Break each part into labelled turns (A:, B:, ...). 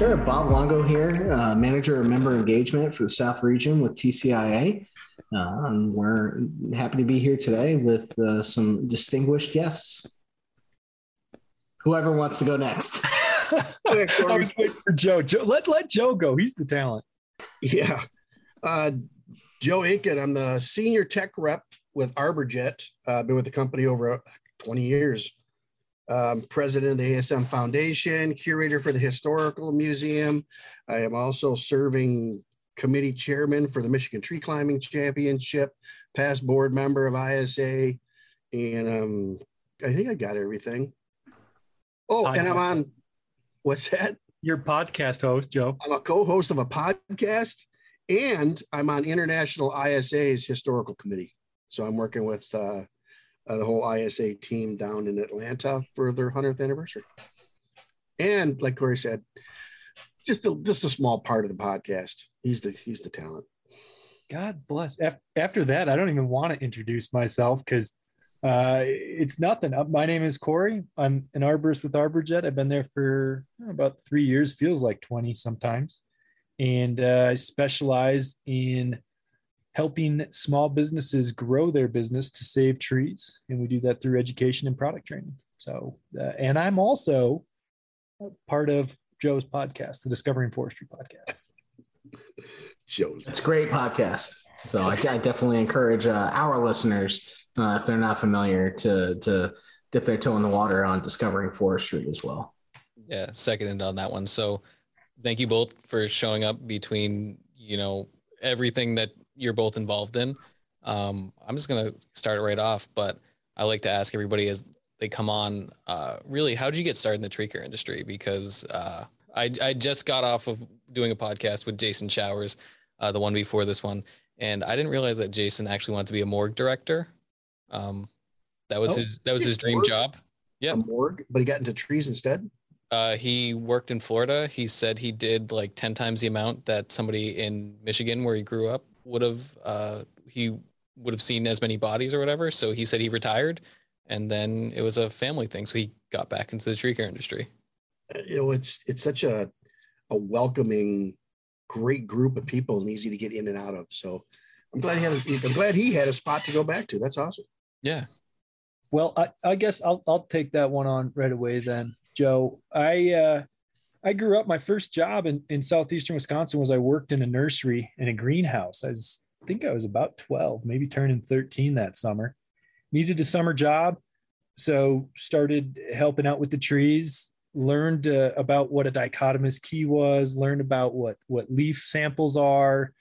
A: Sure. Bob Longo here, uh, manager of member engagement for the South Region with TCIA. Uh, and we're happy to be here today with uh, some distinguished guests. Whoever wants to go next.
B: I was waiting for Joe. Joe. Let let Joe go. He's the talent.
C: Yeah. Uh, Joe Aiken. I'm the senior tech rep with ArborJet. I've uh, been with the company over 20 years um, president of the ASM Foundation, curator for the Historical Museum. I am also serving committee chairman for the Michigan Tree Climbing Championship, past board member of ISA, and um, I think I got everything. Oh, podcast. and I'm on. What's that?
B: Your podcast host, Joe.
C: I'm a co-host of a podcast, and I'm on International ISA's historical committee. So I'm working with uh, uh, the whole ISA team down in Atlanta for their 100th anniversary. And like Corey said, just a, just a small part of the podcast. He's the he's the talent.
B: God bless. After that, I don't even want to introduce myself because uh, it's nothing. Uh, my name is Corey. I'm an arborist with ArborJet. I've been there for about three years. Feels like 20 sometimes. And uh, I specialize in helping small businesses grow their business to save trees. And we do that through education and product training. So, uh, and I'm also part of Joe's podcast, the Discovering Forestry podcast.
A: Joe's. It's a great podcast. So I, I definitely encourage uh, our listeners, uh, if they're not familiar, to to dip their toe in the water on discovering forestry as well.
D: Yeah, second on that one. So thank you both for showing up between you know everything that you're both involved in. Um, I'm just gonna start it right off, but I like to ask everybody as they come on, uh, really, how did you get started in the tree care industry? Because uh, I, I just got off of doing a podcast with Jason Showers, uh, the one before this one, and I didn't realize that Jason actually wanted to be a morgue director. Um, that was oh, his that was his dream morgue? job.
C: Yeah, morgue, but he got into trees instead.
D: Uh, he worked in Florida. He said he did like 10 times the amount that somebody in Michigan, where he grew up, would have uh, he would have seen as many bodies or whatever. So he said he retired, and then it was a family thing. So he got back into the tree care industry.
C: Uh, you know, it's it's such a a welcoming, great group of people and easy to get in and out of. So I'm glad he had a, I'm glad he had a spot to go back to. That's awesome.
D: Yeah.
B: Well, I, I guess I'll I'll take that one on right away then, Joe. I uh, I grew up, my first job in, in southeastern Wisconsin was I worked in a nursery in a greenhouse. I was, think I was about 12, maybe turning 13 that summer. Needed a summer job. So started helping out with the trees, learned uh, about what a dichotomous key was, learned about what, what leaf samples are,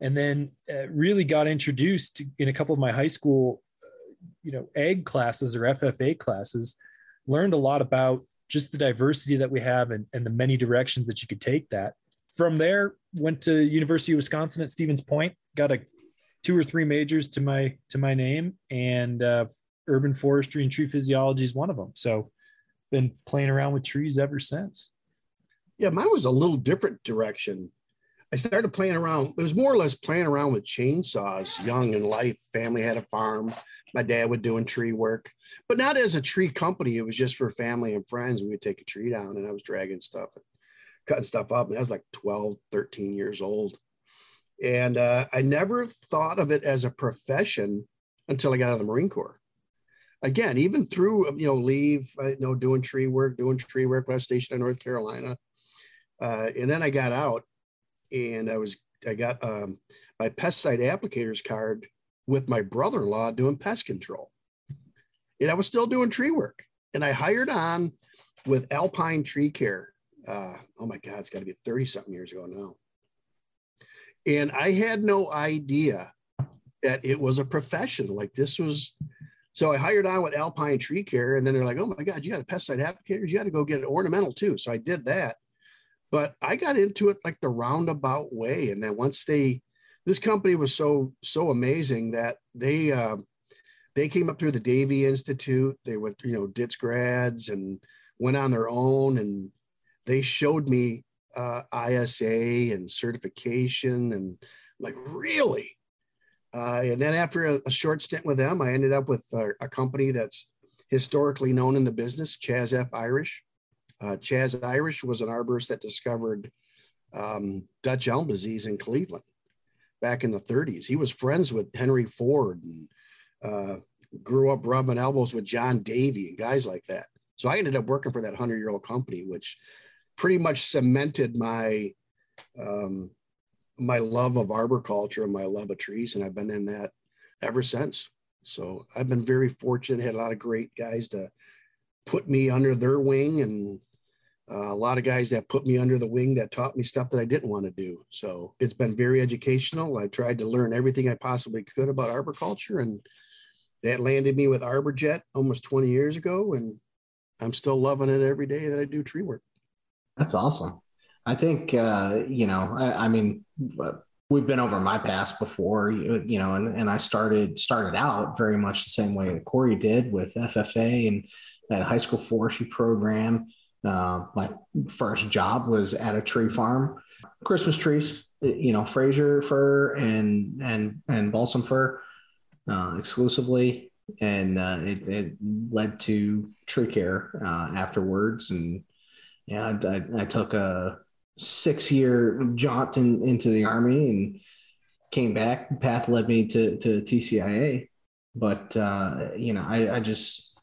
B: and then uh, really got introduced in a couple of my high school, uh, you know, ag classes or FFA classes, learned a lot about just the diversity that we have and, and the many directions that you could take that. From there, went to University of Wisconsin at Stevens Point, got a two or three majors to my to my name, and uh, urban forestry and tree physiology is one of them. So, been playing around with trees ever since.
C: Yeah, mine was a little different direction. I started playing around. It was more or less playing around with chainsaws, young in life. Family had a farm. My dad would doing tree work, but not as a tree company. It was just for family and friends. We would take a tree down and I was dragging stuff and cutting stuff up. And I was like 12, 13 years old. And uh, I never thought of it as a profession until I got out of the Marine Corps. Again, even through, you know, leave, you know, doing tree work, doing tree work when I was stationed in North Carolina. Uh, and then I got out and I was I got um, my pesticide applicators card with my brother-in-law doing pest control, and I was still doing tree work. And I hired on with Alpine Tree Care. Uh, oh my God, it's got to be thirty something years ago now. And I had no idea that it was a profession. Like this was. So I hired on with Alpine Tree Care, and then they're like, "Oh my God, you got a pesticide applicators? You got to go get an ornamental too." So I did that, but I got into it like the roundabout way. And then once they, this company was so so amazing that they uh, they came up through the Davey Institute. They went, you know, DITS grads and went on their own, and they showed me uh, ISA and certification, and like really. Uh, and then after a, a, short stint with them, I ended up with a, a company that's historically known in the business, Chaz F. Irish Uh, Chaz Irish was an arborist that discovered um, Dutch elm disease in Cleveland back in the 30s. He was friends with Henry Ford and uh, grew up rubbing elbows with John Davey and guys like that. So I ended up working for that 100 year old company, which pretty much cemented my um, my love of arboriculture and my love of trees, and I've been in that ever since. So I've been very fortunate. Had a lot of great guys to put me under their wing, and uh, a lot of guys that put me under the wing that taught me stuff that I didn't want to do. So it's been very educational. I tried to learn everything I possibly could about arboriculture, and that landed me with ArborJet almost 20 years ago, and I'm still loving it every day that I do tree work.
A: That's awesome. I think uh, you know. I, I, mean, we've been over my past before, you, you know, and, and I started started out very much the same way that Corey did with FFA and that high school forestry program. Uh, my first job was at a tree farm, Christmas trees, you know, Fraser fir and and and balsam fir uh, exclusively, and uh, it, it, led to tree care uh, afterwards. And yeah, I, I, took a six year jaunt in, into the army and came back. Path led me to to TCIA, but uh, you know, I, I just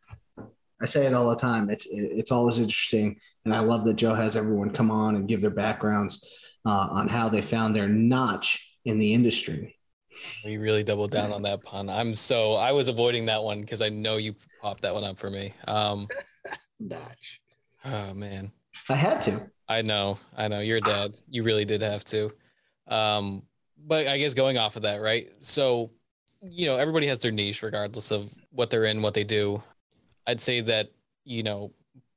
A: I say it all the time. It's it's always interesting, and I love that Joe has everyone come on and give their backgrounds uh, on how they found their notch in the industry.
D: We really doubled down on that pun. I'm so I was avoiding that one because I know you popped that one up for me. Um,
C: notch.
D: Oh man,
A: I had to.
D: I know, I know. You're a dad. You really did have to. Um, but I guess going off of that, right? So, you know, everybody has their niche regardless of what they're in, what they do. I'd say that, you know,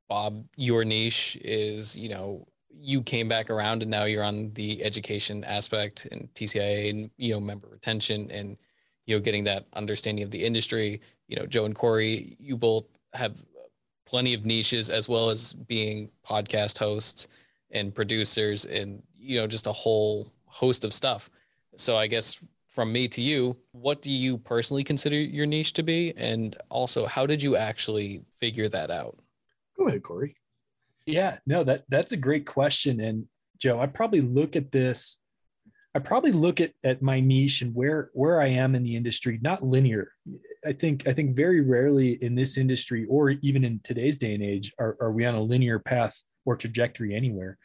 D: Bob, your niche is, you know, you came back around and now you're on the education aspect and TCIA and, you know, member retention and, you know, getting that understanding of the industry. You know, Joe and Corey, you both have plenty of niches as well as being podcast hosts and producers and, you know, just a whole host of stuff. So I guess from me to you, what do you personally consider your niche to be? And also, how did you actually figure that out?
C: Go ahead, Corey.
B: Yeah, no, that that's a great question. And Joe, I probably look at this. I probably look at at my niche and where where I am in the industry, not linear. I think I think very rarely in this industry, or even in today's day and age, are, are we on a linear path or trajectory anywhere.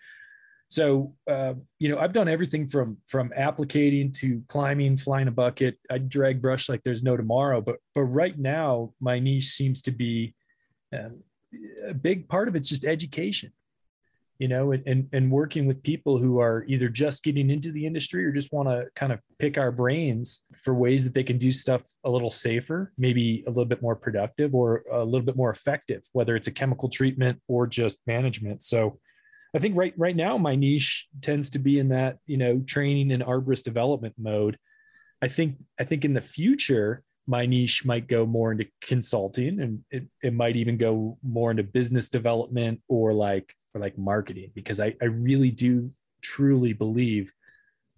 B: So, uh, you know, I've done everything from from applicating to climbing, flying a bucket. I drag brush like there's no tomorrow. But but right now, my niche seems to be um, a big part of it's just education. You know, and, and and working with people who are either just getting into the industry or just want to kind of pick our brains for ways that they can do stuff a little safer, maybe a little bit more productive or a little bit more effective, whether it's a chemical treatment or just management. So I think right right now my niche tends to be in that you know training and arborist development mode. I think I think in the future my niche might go more into consulting and it, it might even go more into business development or like or like marketing because I, I really do truly believe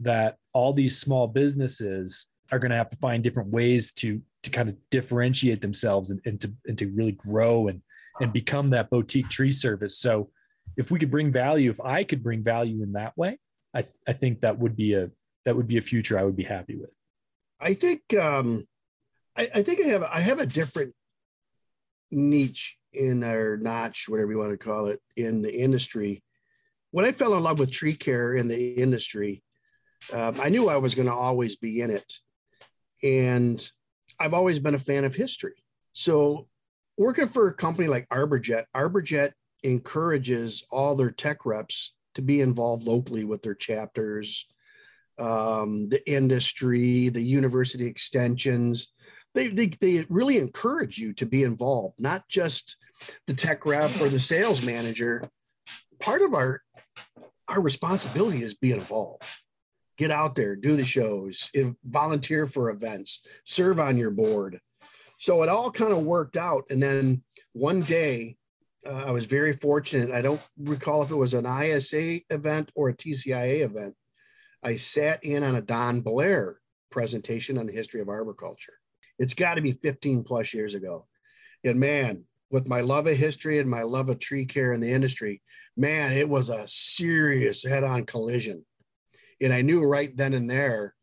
B: that all these small businesses are going to have to find different ways to to kind of differentiate themselves and, and to and to really grow and and become that boutique tree service. So if we could bring value, if I could bring value in that way, I, I think that would be a that would be a future I would be happy with.
C: I think um, I, I think I have I have a different niche in our notch, whatever you want to call it, in the industry. When I fell in love with tree care in the industry, um, I knew I was going to always be in it, and I've always been a fan of history. So, working for a company like ArborJet, ArborJet encourages all their tech reps to be involved locally with their chapters, um, the industry, the university extensions. They, they, they really encourage you to be involved, not just the tech rep or the sales manager. Part of our our responsibility is being involved. Get out there, do the shows, volunteer for events, serve on your board. So it all kind of worked out. And then one day uh, I was very fortunate. I don't recall if it was an ISA event or a TCIA event. I sat in on a Don Blair presentation on the history of arboriculture. It's got to be 15 plus years ago. And man, with my love of history and my love of tree care in the industry, man, it was a serious head on collision. And I knew right then and there,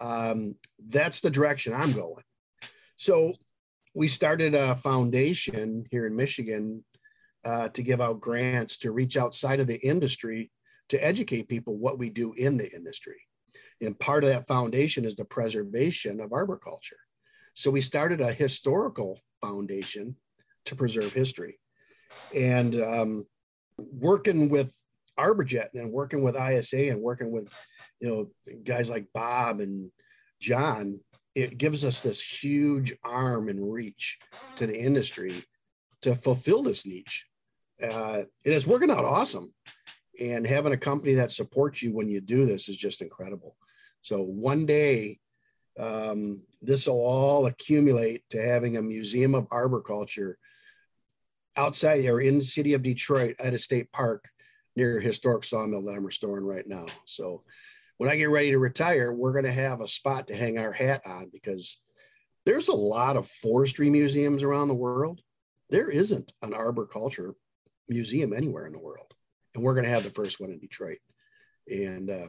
C: um, that's the direction I'm going. So we started a foundation here in Michigan uh, to give out grants to reach outside of the industry to educate people what we do in the industry. And part of that foundation is the preservation of arboriculture. So we started a historical foundation to preserve history. And um, working with ArborJet and working with ISA and working with, you know, guys like Bob and John, it gives us this huge arm and reach to the industry to fulfill this niche. Uh, and it's working out awesome. And having a company that supports you when you do this is just incredible. So one day, um, this will all accumulate to having a museum of arboriculture outside or in the city of Detroit at a state park near a historic sawmill that I'm restoring right now. So when I get ready to retire, we're going to have a spot to hang our hat on because there's a lot of forestry museums around the world. There isn't an arboriculture museum anywhere in the world. And we're going to have the first one in Detroit. And uh,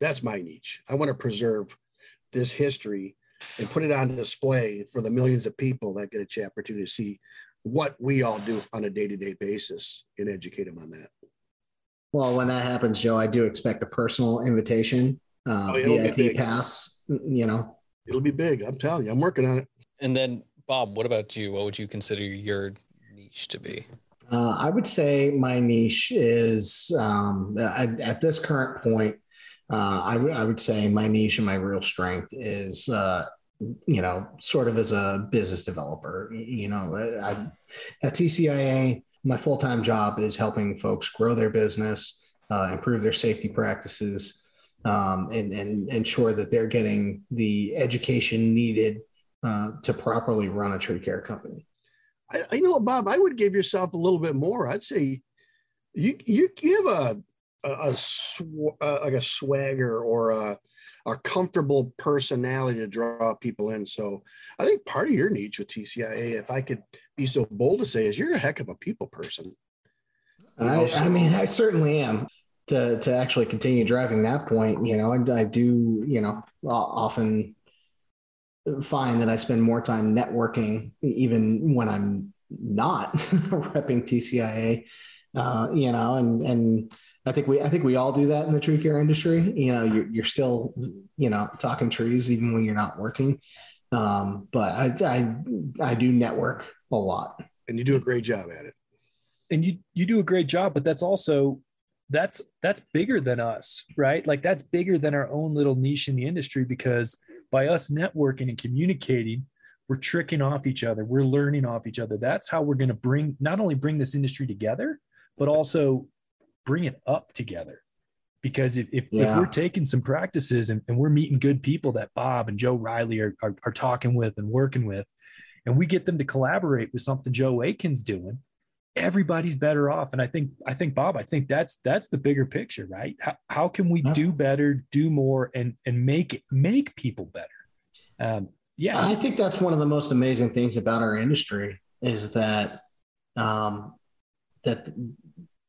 C: that's my niche. I want to preserve this history and put it on display for the millions of people that get a chance opportunity to see what we all do on a day-to-day basis and educate them on that.
A: Well, when that happens, Joe, I do expect a personal invitation, uh, oh, VIP pass. You know,
C: it'll be big. I'm telling you, I'm working on it.
D: And then, Bob, what about you? What would you consider your niche to be?
A: Uh, I would say my niche is um, at, at, this current point. Uh, I, w- I would say my niche and my real strength is uh, you know, sort of as a business developer. You know, I, at TCIA, my full time job is helping folks grow their business, uh, improve their safety practices, um, and, and ensure that they're getting the education needed uh, to properly run a tree care company.
C: I, I know, Bob. I would give yourself a little bit more. I'd say you you, you have a a, a sw- uh, like a swagger or a a comfortable personality to draw people in. So I think part of your niche with TCIA, if I could be so bold to say, is you're a heck of a people person.
A: I, I, mean, I certainly am. To to actually continue driving that point, you know, I, I do, you know, often find that I spend more time networking, even when I'm not repping TCIA, uh, you know, and and I think we I think we all do that in the tree care industry. You know, you're, you're still you know talking trees even when you're not working. Um, but I, I I do network a lot,
C: and you do a great job at it.
B: And you you do a great job, but that's also that's that's bigger than us, right? Like that's bigger than our own little niche in the industry because by us networking and communicating, we're tricking off each other, we're learning off each other. That's how we're going to bring not only bring this industry together, but also bring it up together. Because if, if, yeah. if we're taking some practices and, and, we're meeting good people that Bob and Joe Riley are, are, are talking with and working with, and we get them to collaborate with something Joe Aiken's doing, everybody's better off. And I think, I think Bob, I think that's that's the bigger picture, right? How, how can we do better, do more, and and make it make people better? Um, yeah,
A: I think that's one of the most amazing things about our industry is that um, that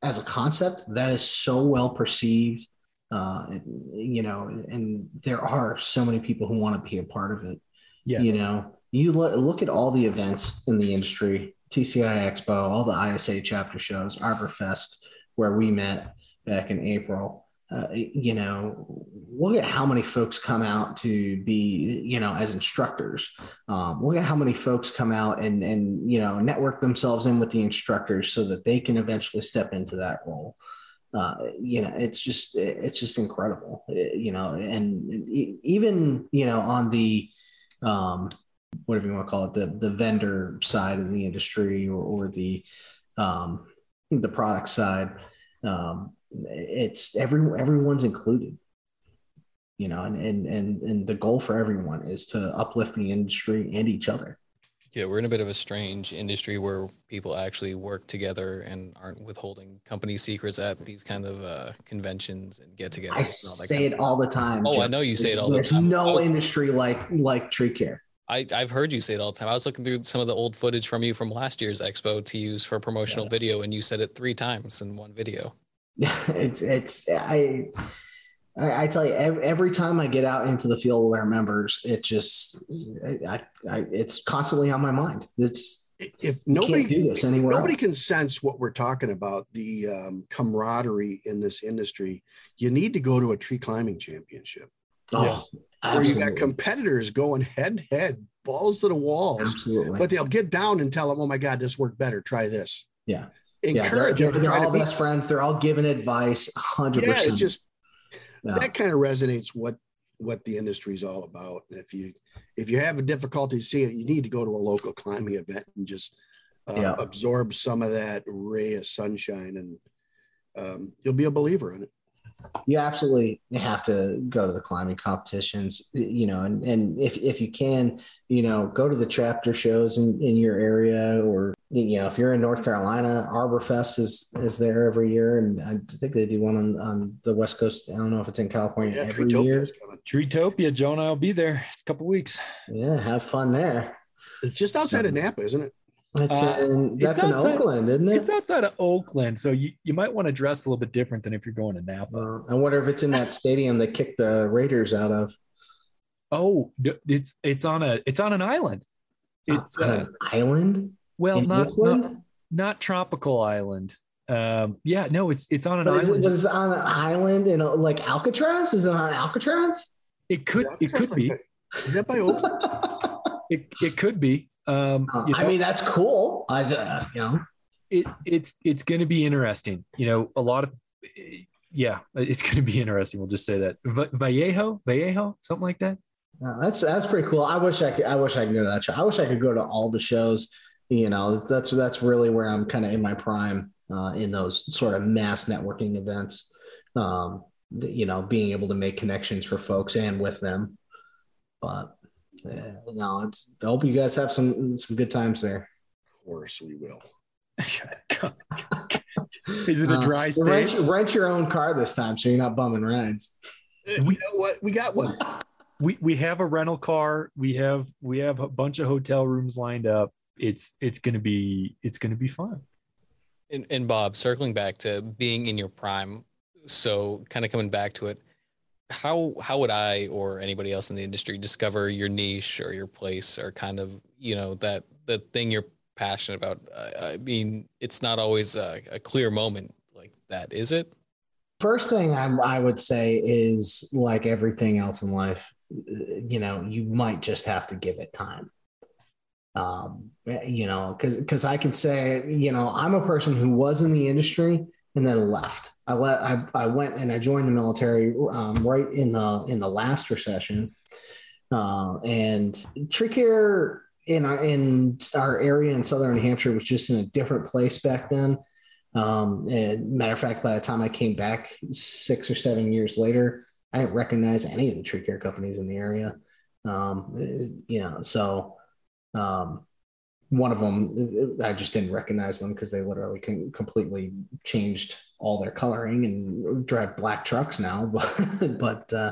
A: as a concept that is so well perceived uh, you know and there are so many people who want to be a part of it yes. you know you look, look at all the events in the industry tci expo all the isa chapter shows arborfest where we met back in april uh, you know, look at how many folks come out to be, you know, as instructors. Um, look at how many folks come out and and you know network themselves in with the instructors so that they can eventually step into that role. Uh, you know, it's just it's just incredible. You know, and even you know on the um, whatever you want to call it, the the vendor side of the industry or, or the um, the product side. Um, it's every everyone's included. You know and, and and and the goal for everyone is to uplift the industry and each other.
D: Yeah we're in a bit of a strange industry where people actually work together and aren't withholding company secrets at these kind of uh, conventions and get together
A: i say it all the time
D: oh i know you say it all
A: there's
D: the time.
A: no oh. industry like like tree care
D: I, I've heard you say it all the time. I was looking through some of the old footage from you from last year's expo to use for a promotional yeah. video, and you said it three times in one video.
A: Yeah, it, it's I, I, I tell you every, every, time I get out into the field with our members, it just I, I it's constantly on my mind. It's
C: if nobody do this anywhere nobody else. can sense what we're talking about the um, camaraderie in this industry you need to go to a tree climbing championship oh, where you got competitors going head to head balls to the walls. Absolutely. but they'll get down and tell them oh my god this worked better. Try this.
A: Yeah. Encourage yeah, they're, they're, they're all best be, friends. They're all giving advice 100% yeah
C: it just yeah. that kind of resonates what what the industry is all about. And if you if you have a difficulty seeing it, you need to go to a local climbing event and just uh, yeah. absorb some of that ray of sunshine, and um, you'll be a believer in it
A: you absolutely have to go to the climbing competitions you know and, and if, if you can you know go to the chapter shows in, in your area or you know if you're in north carolina arbor fest is is there every year. And i think they do one on, on the west coast. I don't know if it's in california yeah, every year.
B: Treetopia jonah i'll be there. It's a couple weeks.
A: Yeah have fun there.
C: It's just outside of napa isn't it
A: that's uh, in that's in Oakland, isn't it?
B: It's outside of Oakland, so you, you might want to dress a little bit different than if you're going to Napa. Uh,
A: I wonder if it's in that stadium they kicked the Raiders out of.
B: Oh, it's it's on a it's on an island.
A: It's on uh, an island.
B: Well, not, not, not tropical island. Um, yeah, no, it's it's on an
A: but
B: island.
A: Is it, on an island in like Alcatraz? Is it on Alcatraz?
B: It could it could be.
C: Is that by Oakland?
B: it it could be. Um,
A: uh, you know, I mean, that's cool. I, uh, you know,
B: it, it's it's going to be interesting. You know, a lot of yeah, it's going to be interesting. We'll just say that Vallejo, Vallejo, something like that.
A: Uh, that's that's pretty cool. I wish I could. I wish I could go to that show. I wish I could go to all the shows. You know, that's that's really where I'm kind of in my prime uh, in those sort of mass networking events. Um, you know, being able to make connections for folks and with them. But yeah, no, it's. I hope you guys have some some good times there.
C: Of course, we will.
B: Is it a uh, dry uh, state?
A: Rent, rent, your own car this time, so you're not bumming rides.
C: We know what we got. One.
B: We we have a rental car. We have we have a bunch of hotel rooms lined up. It's it's gonna be it's gonna be fun.
D: And, and Bob, circling back to being in your prime, so kind of coming back to it, how how would I or anybody else in the industry discover your niche or your place or kind of you know that the thing you're passionate about? I mean, it's not always a, a clear moment like that, is it?
A: First thing I, I would say is like everything else in life, you know, you might just have to give it time. Um, you know, because because I can say, you know, I'm a person who was in the industry and then left. I let I, I went and I joined the military um, right in the in the last recession, uh, and tree care in our in our area in southern New Hampshire was just in a different place back then. Um, and matter of fact, by the time I came back six or seven years later, I didn't recognize any of the tree care companies in the area. Um, you know, so um, one of them i just didn't recognize them because they literally completely changed all their coloring and drive black trucks now but but uh,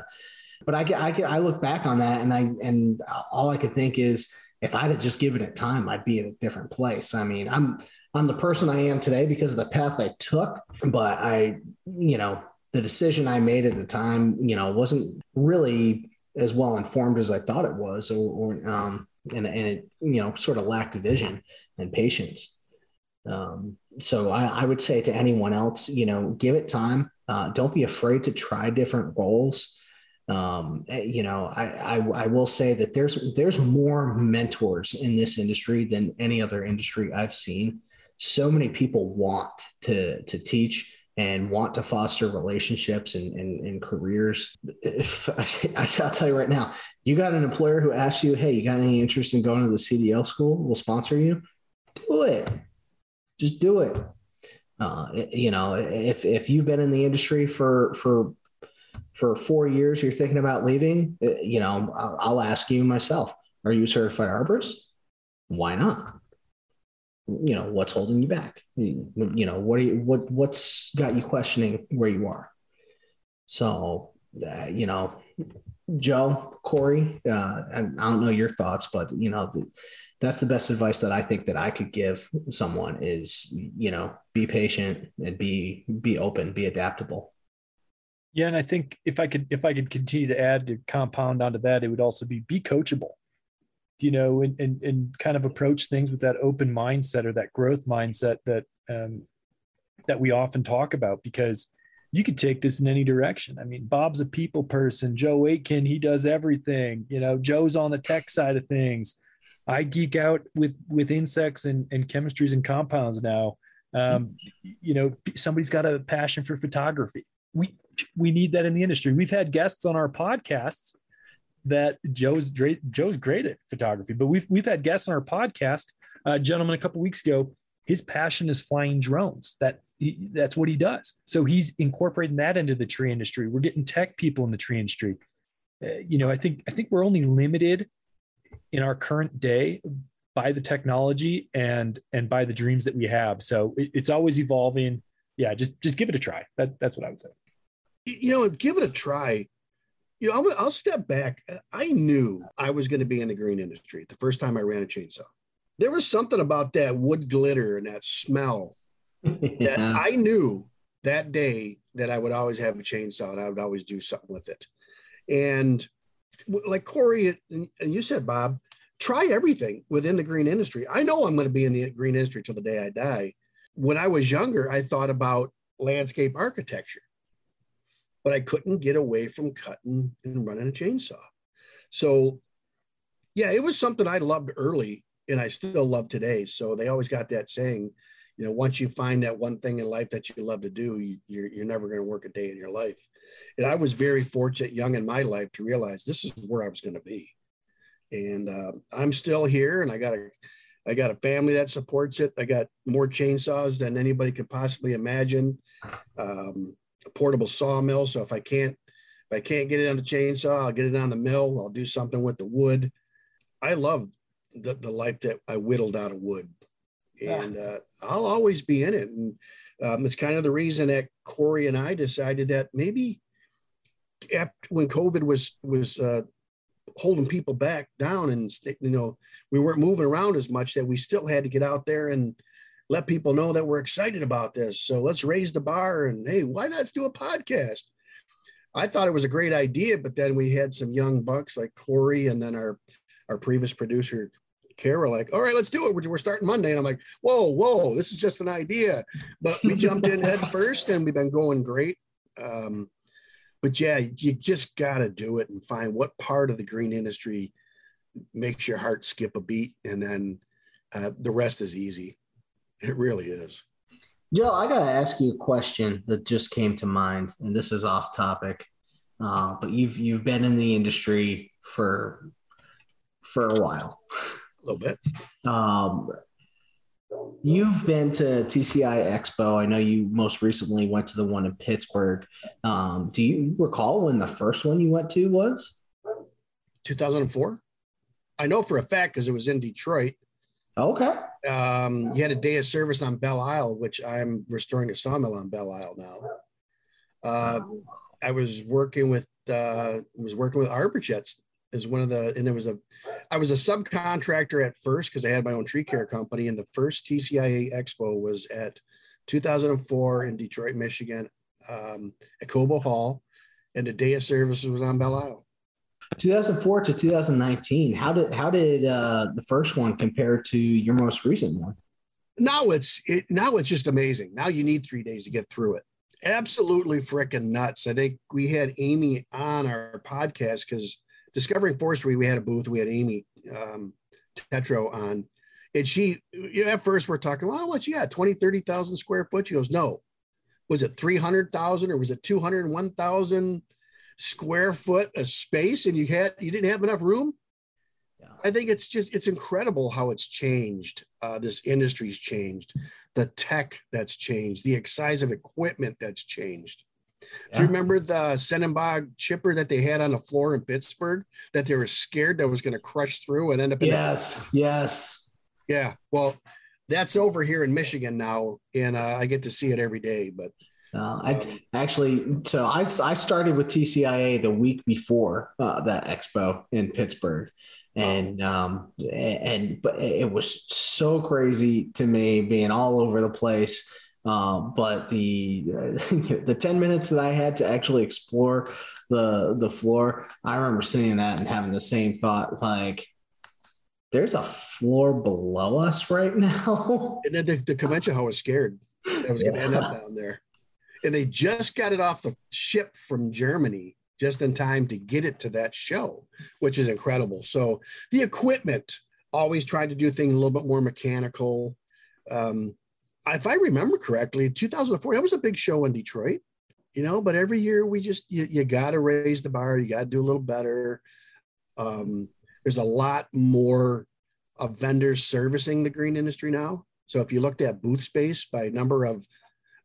A: but I, I i look back on that and i and all i could think is if i'd have just given it time i'd be in a different place. I mean i'm i'm the person i am today because of the path i took but i you know the decision i made at the time you know wasn't really as well informed as i thought it was or, or um and, and it you know sort of lacked vision and patience. Um, so I, I, would say to anyone else you know give it time. Uh, don't be afraid to try different roles. Um, eh, you know I, I, I will say that there's there's more mentors in this industry than any other industry i've seen. So many people want to to teach and want to foster relationships and, and, and careers. If, I'll tell you right now, you got an employer who asks you, Hey, you got any interest in going to the CDL school? We'll sponsor you. Do it. Just do it. Uh, you know, if, if you've been in the industry for, for, for four years, you're thinking about leaving, uh, you know, I'll, I'll ask you myself, are you certified arborist? Why not? You know what's holding you back you, know what are you what what's got you questioning where you are so uh, you know Joe, Corey, uh, and I don't know your thoughts, but you know, the, that's the best advice that I think that I could give someone is, you know, be patient and be be open, be adaptable.
B: Yeah, and I think if I could if I could continue to add to compound onto that, it would also be be coachable. You know, and and, and kind of approach things with that open mindset or that growth mindset that um, that we often talk about because you could take this in any direction. I mean, Bob's a people person. Joe Aiken, he does everything. You know, Joe's on the tech side of things. I geek out with with insects and, and chemistries and compounds now. Um, you know, somebody's got a passion for photography. We we need that in the industry. We've had guests on our podcasts that Joe's great. Joe's great at photography, but we've we've had guests on our podcast. A gentleman a couple weeks ago, his passion is flying drones. That he, that's what he does. So he's incorporating that into the tree industry. We're getting tech people in the tree industry. Uh, you know, I think I think we're only limited in our current day by the technology and and by the dreams that we have. So it, it's always evolving. Yeah, just just give it a try. That that's what I would say.
C: You know, give it a try. You know, I'll, I'll step back. Uh, I knew I was going to be in the green industry the first time I ran a chainsaw. There was something about that wood glitter and that smell that I knew that day that I would always have a chainsaw and I would always do something with it. And like Corey uh, and you said, Bob, try everything within the green industry. I know I'm going to be in the green industry till the day I die. When I was younger, I thought about landscape architecture, but I couldn't get away from cutting and running a chainsaw. So, yeah, it was something I loved early and I still love today. So they always got that saying, you know, once you find that one thing in life that you love to do, you, you're, you're never going to work a day in your life. And I was very fortunate young in my life to realize this is where I was going to be. And uh, I'm still here and I got a, I got a family that supports it. I got more chainsaws than anybody could possibly imagine. Um, a portable sawmill. So if I can't, if I can't get it on the chainsaw, I'll get it on the mill. I'll do something with the wood. I love the, the life that I whittled out of wood and uh, I'll always be in it. And um, it's kind of the reason that Corey and I decided that maybe after when COVID was was uh, holding people back down, and you know we weren't moving around as much, that we still had to get out there and let people know that we're excited about this. So let's raise the bar and hey, why not do a podcast? I thought it was a great idea, but then we had some young bucks like Corey and then our our previous producer Kara like, all right, let's do it. We're, we're starting Monday. And I'm like, whoa, whoa, this is just an idea. But we jumped in head first and we've been going great. Um, but yeah, you just got to do it and find what part of the green industry makes your heart skip a beat. And then uh, the rest is easy. It really is.
A: Joe, I got to ask you a question that just came to mind, and this is off topic. Uh, but you've you've been in the industry for for a while a
C: little bit.
A: Um, you've been to TCI Expo. I know you most recently went to the one in Pittsburgh. Um, do you recall when the first one you went to was?
C: 2004. I know for a fact because it was in Detroit.
A: Okay.
C: Um, you had a day of service on Belle Isle, which I'm restoring a sawmill on Belle Isle now. Uh, I was working with uh, was working with ArborJets as one of the and there was a I was a subcontractor at first because I had my own tree care company and the first TCIA Expo was at 2004 in Detroit, Michigan, um, at Cobo Hall, and the day of services was on Belle Isle.
A: 2004 to 2019. How did how did uh, the first one compare to your most recent one?
C: Now it's it now it's just amazing. Now you need three days to get through it. Absolutely freaking nuts. I think we had Amy on our podcast because Discovering Forestry, we had a booth. We had Amy um, Tetro on. And she, you know, at first we're talking, well, what you got, 20, 30,000 square foot? She goes, no. Was it 300,000 or was it 201,000 square foot of space and you had, you didn't have enough room? Yeah. I think it's just, it's incredible how it's changed. Uh, this industry's changed, the tech that's changed, the size of equipment that's changed. Yeah. Do you remember the Sennenbach chipper that they had on the floor in Pittsburgh that they were scared that was going to crush through and end up in
A: Yes, the- yes.
C: Yeah. Well, that's over here in Michigan now, and uh, I get to see it every day. But
A: Uh, I actually, so I, I started with TCIA the week before uh, that expo in Pittsburgh, and um, and but it was so crazy to me being all over the place. Um, but the the ten minutes that I had to actually explore the the floor, I remember seeing that and having the same thought, like there's a floor below us right now.
C: and then the, the convention hall was scared I was going to end up down there, and they just got it off the ship from Germany just in time to get it to that show, which is incredible. So the equipment always tried to do things a little bit more mechanical. Um, if I remember correctly, 2004, that was a big show in Detroit, you know, but every year we just, you, you got to raise the bar, you got to do a little better. Um, there's a lot more of vendors servicing the green industry now. So if you looked at booth space by number of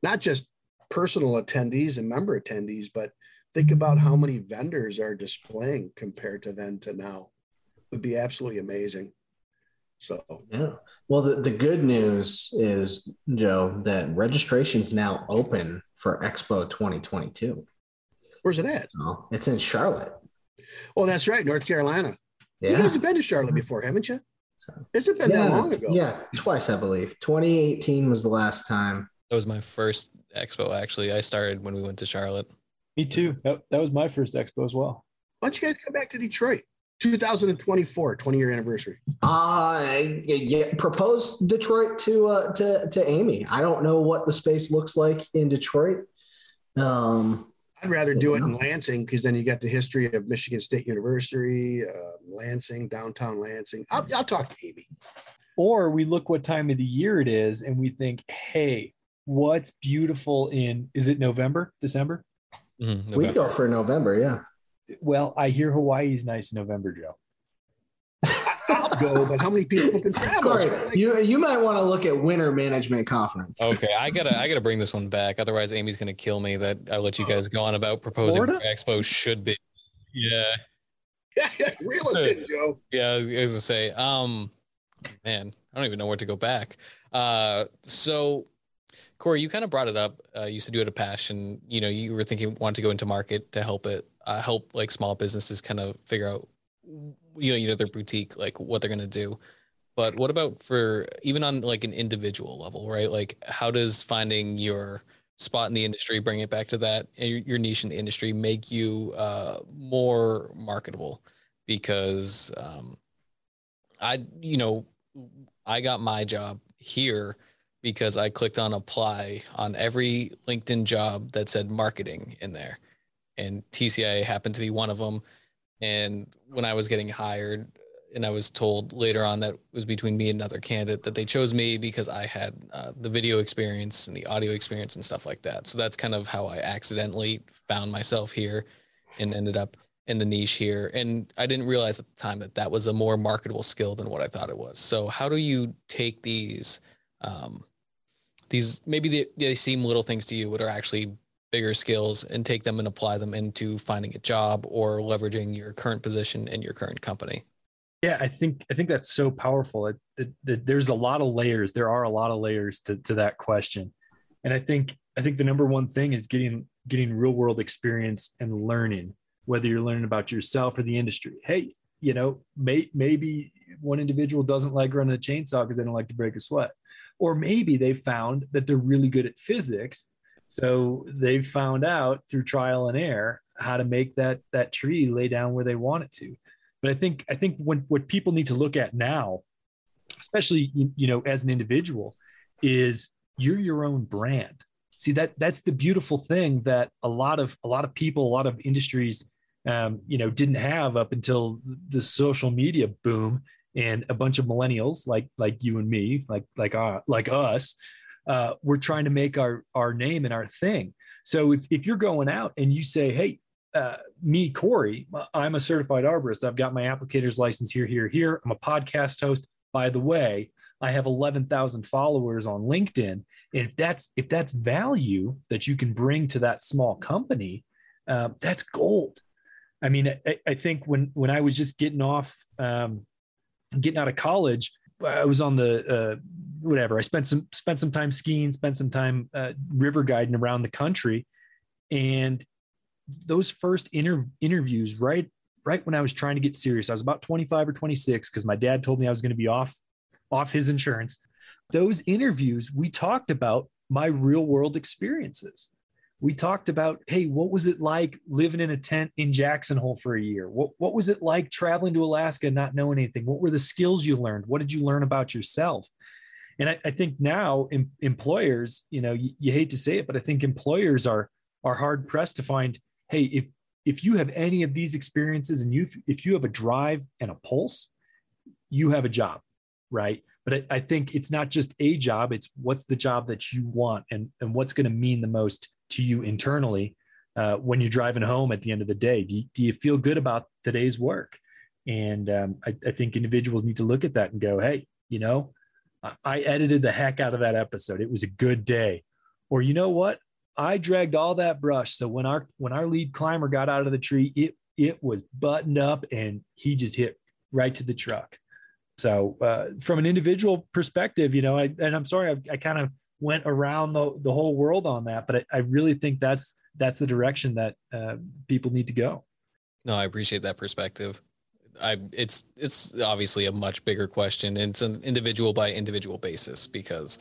C: not just personal attendees and member attendees, but think about how many vendors are displaying compared to then to now it would be absolutely amazing. So
A: yeah. Well, the, the good news is, Joe, that registration is now open for Expo 2022.
C: Where's it at?
A: So it's in Charlotte.
C: Oh, that's right, North Carolina. Yeah. You guys have been to Charlotte before, haven't you? So, Has it been
A: yeah,
C: that long ago?
A: Yeah, twice, I believe. 2018 was the last time.
D: That was my first expo, actually. I started when we went to Charlotte.
B: Me too. That, that was my first expo as well.
C: Why don't you guys come back to Detroit? 2024, 20 year anniversary.
A: Uh yeah, propose Detroit to uh to to Amy. I don't know what the space looks like in Detroit. Um
C: I'd rather do it in Lansing because then you got the history of Michigan State University, uh, Lansing, downtown Lansing. I'll, I'll talk to Amy.
B: Or we look what time of the year it is and we think, hey, what's beautiful in, is it November, December?
A: Mm-hmm, we go for November, yeah.
B: Well, I hear Hawaii's nice in November, Joe.
C: I'll go, but how many people can travel?
A: Right. You you might want to look at winter management conference.
D: Okay, I gotta I gotta bring this one back. Otherwise, Amy's gonna kill me. That I let you guys go on about proposing Expo should be. Yeah.
C: Yeah, reel us Joe.
D: Yeah, I was, I was gonna say, um, man, I don't even know where to go back. Uh, so Corey, you kind of brought it up. Uh, you said you had a passion. You know, you were thinking want to go into market to help it, uh, help like small businesses kind of figure out, you know, you know their boutique, like what they're gonna do. But what about for even on like an individual level, right? Like, how does finding your spot in the industry, bring it back to that, your niche in the industry, make you uh, more marketable? Because um, I, you know, I got my job here because I clicked on apply on every LinkedIn job that said marketing in there. And TCIA happened to be one of them. And when I was getting hired, and I was told later on that was between me and another candidate that they chose me because I had uh, the video experience and the audio experience and stuff like that. So that's kind of how I accidentally found myself here and ended up in the niche here. And I didn't realize at the time that that was a more marketable skill than what I thought it was. So how do you take these um, these maybe they, they seem little things to you, but are actually bigger skills and take them and apply them into finding a job or leveraging your current position in your current company.
B: Yeah, I think I think that's so powerful. It, it, it, there's a lot of layers. There are a lot of layers to, to that question, and I think I think the number one thing is getting getting real world experience and learning. Whether you're learning about yourself or the industry. Hey, you know, may, maybe one individual doesn't like running a chainsaw because they don't like to break a sweat or maybe they found that they're really good at physics. So they've found out through trial and error how to make that that tree lay down where they want it to. But I think I think when what people need to look at now, especially you know as an individual, is you're your own brand. See that that's the beautiful thing that a lot of a lot of people, a lot of industries, um, you know, didn't have up until the social media boom and a bunch of millennials like like you and me like like uh, like us uh, we're trying to make our our name and our thing. So if, if you're going out and you say hey uh, me corey i'm a certified arborist. I've got my applicator's license here here here. I'm a podcast host. By the way i have 11000 followers on linkedin. And if that's if that's value that you can bring to that small company uh, that's gold. I mean I, I, think when when i was just getting off um, getting out of college, I was on the uh, whatever. I spent some spent some time skiing, spent some time uh, river guiding around the country, and those first inter- interviews, right, right when I was trying to get serious, I was about 25 or 26 because my dad told me I was going to be off off his insurance. Those interviews, we talked about my real world experiences. We talked about, hey, what was it like living in a tent in Jackson Hole for a year? What, what was it like traveling to Alaska and not knowing anything? What were the skills you learned? What did you learn about yourself? And I, I think now em, employers, you know, you, you hate to say it, but I think employers are are hard pressed to find, hey, if if you have any of these experiences and you if you have a drive and a pulse, you have a job, right? But I, I think it's not just a job; it's what's the job that you want and and what's going to mean the most to you internally uh, when you're driving home at the end of the day. Do you, do you feel good about today's work? And um, I, I think individuals need to look at that and go, hey, you know, I edited the heck out of that episode. It was a good day. Or you know what? I dragged all that brush. So when our when our lead climber got out of the tree, it it was buttoned up and he just hit right to the truck. So uh, from an individual perspective, you know, I, and I'm sorry, I, I kind of went around the, the whole world on that, but I, I really think that's that's the direction that uh, people need to go.
D: No, I appreciate that perspective. I it's it's obviously a much bigger question. And it's an individual by individual basis because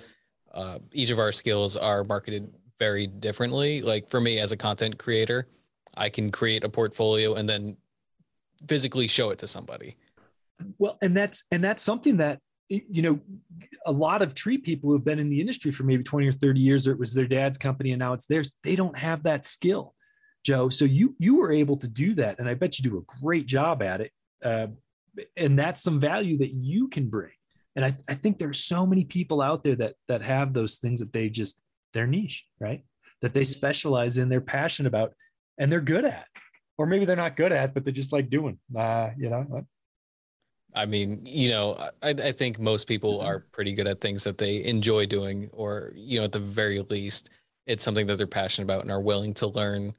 D: uh, each of our skills are marketed very differently. Like for me as a content creator, I can create a portfolio and then physically show it to somebody.
B: Well, and that's and that's something that you know a lot of tree people who have been in the industry for maybe 20 or 30 years or it was their dad's company and now it's theirs they don't have that skill joe. So you you were able to do that and i bet you do a great job at it uh, and that's some value that you can bring. And I, I think there's so many people out there that that have those things that they just their niche right? That they specialize in they're passionate about and they're good at or maybe they're not good at but they just like doing uh, you know
D: I mean, you know, I, I think most people are pretty good at things that they enjoy doing, or, you know, at the very least, it's something that they're passionate about and are willing to learn,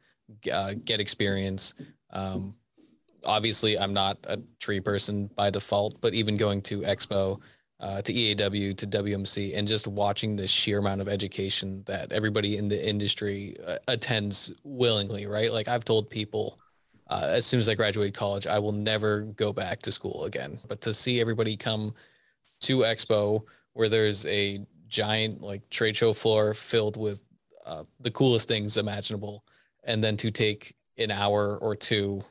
D: uh, get experience. Um, obviously I'm not a tree person by default, but even going to Expo, uh, to EAW, to WMC, and just watching the sheer amount of education that everybody in the industry uh, attends willingly, right? Like I've told people uh, as soon as I graduate college, I will never go back to school again. But to see everybody come to Expo where there's a giant like trade show floor filled with uh, the coolest things imaginable, and then to take an hour or two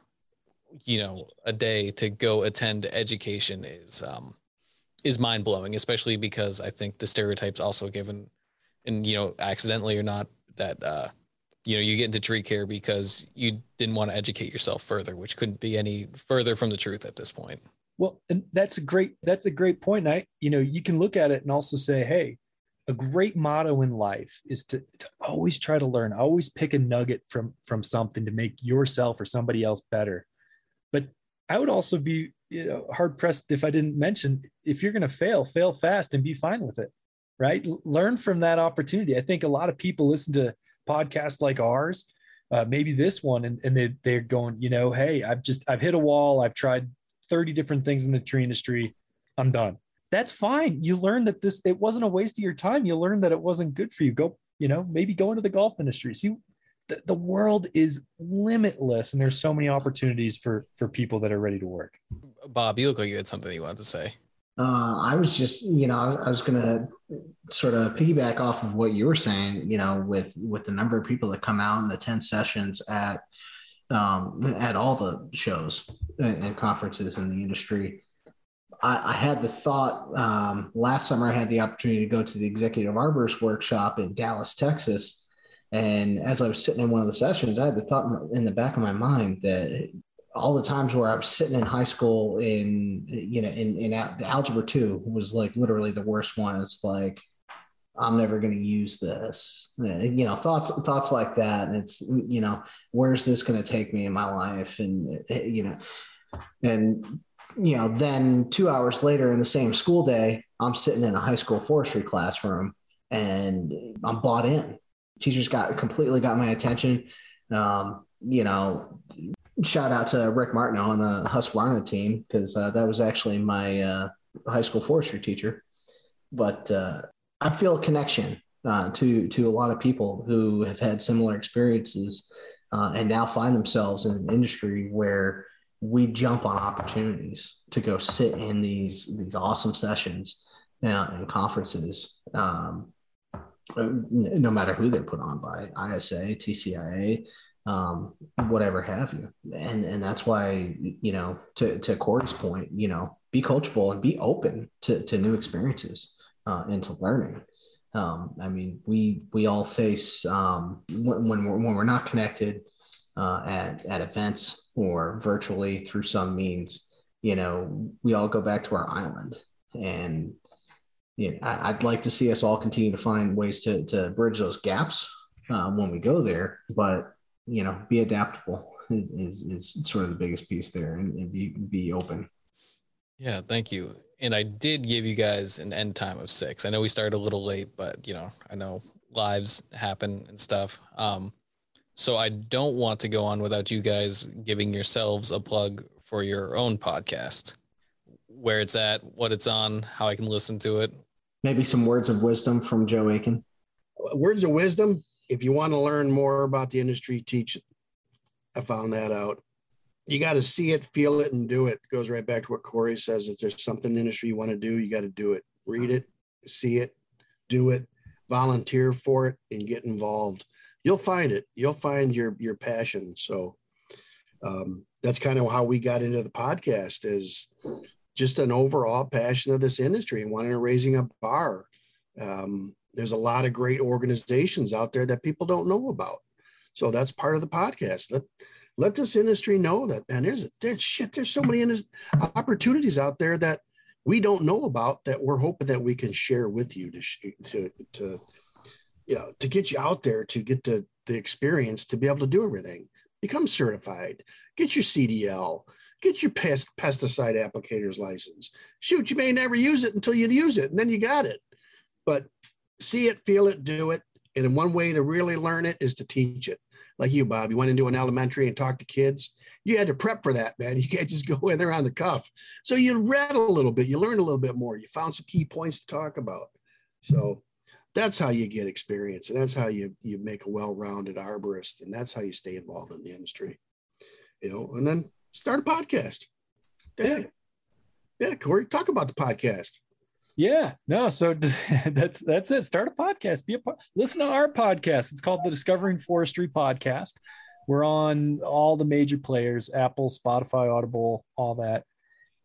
D: you know a day to go attend education is um is mind blowing, especially because I think the stereotypes also given, and you know, accidentally or not, that uh, you know, you get into tree care because you didn't want to educate yourself further, which couldn't be any further from the truth at this point.
B: Well, and that's a great that's a great point. I, you know, you can look at it and also say, hey, a great motto in life is to, to always try to learn, always pick a nugget from from something to make yourself or somebody else better. But I would also be you know, hard pressed if I didn't mention if you're going to fail, fail fast and be fine with it, right? Learn from that opportunity. I think a lot of people listen to podcasts like ours, uh, maybe this one, and, and they, they're going, you know, hey, I've just, I've hit a wall. I've tried 30 different things in the tree industry. I'm done. That's fine. You learn that this, it wasn't a waste of your time. You learned that it wasn't good for you. Go, you know, maybe go into the golf industry. See the, the world is limitless and there's so many opportunities for for people that are ready to work
D: bob you look like you had something you wanted to say
A: uh, I was just, you know, I was going to sort of piggyback off of what you were saying, you know, with with the number of people that come out and attend sessions at um, at all the shows and, conferences in the industry. I, I had the thought um, last summer. I had the opportunity to go to the executive arborist workshop in Dallas, Texas, and as I was sitting in one of the sessions, I had the thought in the back of my mind that all the times where I was sitting in high school in, you know, in, in algebra two was like literally the worst one. It's like, I'm never going to use this, you know, thoughts, thoughts like that. And it's, you know, where's this going to take me in my life? And, you know, and, you know, then two hours later in the same school day, I'm sitting in a high school forestry classroom and I'm bought in teachers got completely got my attention. Um, you know, shout out to Rick Martineau on the Husqvarna team because uh, that was actually my uh, high school forestry teacher. but uh, I feel a connection uh, to to a lot of people who have had similar experiences uh, and now find themselves in an industry where we jump on opportunities to go sit in these these awesome sessions uh, and conferences. Um, no matter who they're put on by ISA, TCIA, um, whatever have you. And and that's why, you know, to, to Corey's point, you know, be coachable and be open to, to new experiences uh, and to learning. Um, I mean, we we all face um, when, when we're when we're not connected uh, at at events or virtually through some means. You know, we all go back to our island, and you know, I, would like to see us all continue to find ways to to bridge those gaps uh, when we go there. But you know, be adaptable is, is, is sort of the biggest piece there, and, and be be open.
D: Yeah, thank you. And I did give you guys an end time of six. I know we started a little late, but you know, I know lives happen and stuff. Um, so I don't want to go on without you guys giving yourselves a plug for your own podcast, where it's at, what it's on, how I can listen to it.
A: Maybe some words of wisdom from Joe Aiken.
C: Words of wisdom if you want to learn more about the industry, teach it. I found that out. You got to see it, feel it, and do it. Goes right back to what Corey says. If there's something in the industry you want to do, you got to do it. Read it, see it, do it, volunteer for it, and get involved. You'll find it. You'll find your your passion. So um, that's kind of how we got into the podcast. Is just an overall passion of this industry and wanting to raising a bar. Um, there's a lot of great organizations out there that people don't know about. So that's part of the podcast. Let let this industry know that man, there's there's shit. There's so many opportunities out there that we don't know about that we're hoping that we can share with you to to to you know, to get you out there to get the the experience to be able to do everything. Become certified. Get your CDL. Get your pest, pesticide applicator's license. Shoot, you may never use it until you use it, and then you got it. But see it, feel it, do it. And one way to really learn it is to teach it. Like you, Bob, you went into an elementary and talked to kids. You had to prep for that, man. You can't just go in there on the cuff. So you read a little bit, you learned a little bit more, you found some key points to talk about. So that's how you get experience, and that's how you you make a well-rounded arborist, and that's how you stay involved in the industry. You know, and then start a podcast. Yeah, yeah, Corey, talk about the podcast.
B: Yeah, no. So that's that's it. Start a podcast. Be a listen to our podcast. It's called the Discovering Forestry Podcast. We're on all the major players: Apple, Spotify, Audible, all that,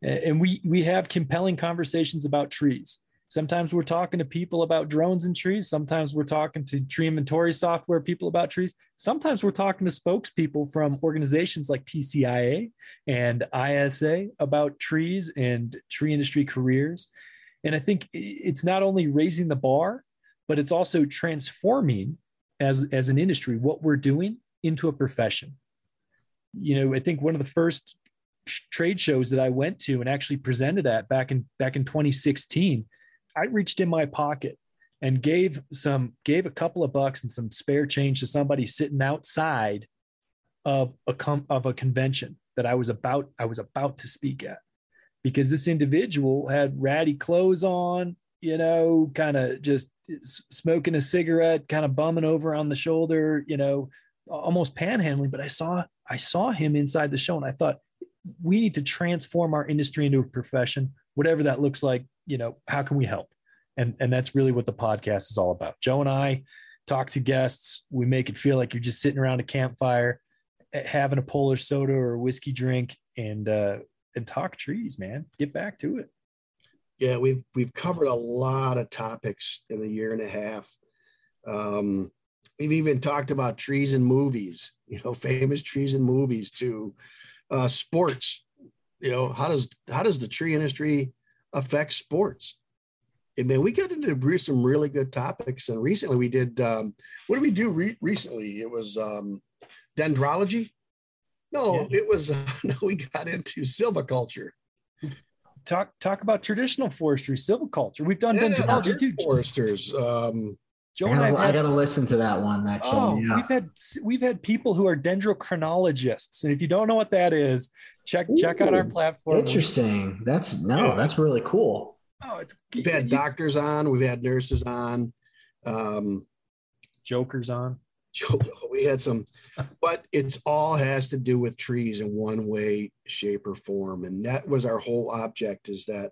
B: and we we have compelling conversations about trees. Sometimes we're talking to people about drones and trees. Sometimes we're talking to tree inventory software people about trees. Sometimes we're talking to spokespeople from organizations like TCIA and ISA about trees and tree industry careers. And I think it's not only raising the bar, but it's also transforming as, as an industry what we're doing into a profession. You know, I think one of the first trade shows that I went to and actually presented at back in back in 2016, I reached in my pocket and gave some gave a couple of bucks and some spare change to somebody sitting outside of a com- of a convention that I was about I was about to speak at because this individual had ratty clothes on, you know, kind of just smoking a cigarette, kind of bumming over on the shoulder, you know, almost panhandling. But I saw I saw him inside the show, and I thought we need to transform our industry into a profession, whatever that looks like. You know, how can we help? And and that's really what the podcast is all about. Joe and I talk to guests. We make it feel like you're just sitting around a campfire, having a polar soda or a whiskey drink, and uh, and talk trees, man. Get back to it.
C: Yeah, we've we've covered a lot of topics in the year and a half. Um, we've even talked about trees and movies, you know, famous trees and movies to uh, sports. You know, how does how does the tree industry affect sports? I mean, we got into some really good topics, and recently we did. Um, what did we do re- recently? It was um, dendrology. No, yeah. it was. Uh, no, we got into silviculture.
B: Talk talk about traditional forestry, silviculture. We've done yeah,
C: foresters. Um,
A: Joe I gotta, I, got to listen to that one actually. Oh,
B: yeah. we've had we've had people who are dendrochronologists, and if you don't know what that is, check Ooh, check out our platform.
A: Interesting. That's no, yeah. that's really cool.
B: Oh, it's
C: we've had doctors on, we've had nurses on, um,
B: jokers on.
C: We had some, but it's all has to do with trees in one way, shape, or form. And that was our whole object is that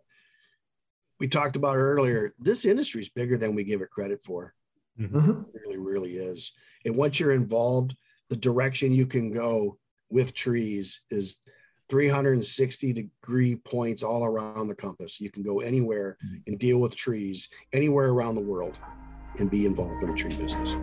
C: we talked about earlier. This industry is bigger than we give it credit for. Mm-hmm. It really, really is. And once you're involved, the direction you can go with trees is 360 degree points all around the compass. You can go anywhere mm-hmm. and deal with trees anywhere around the world and be involved in the tree business.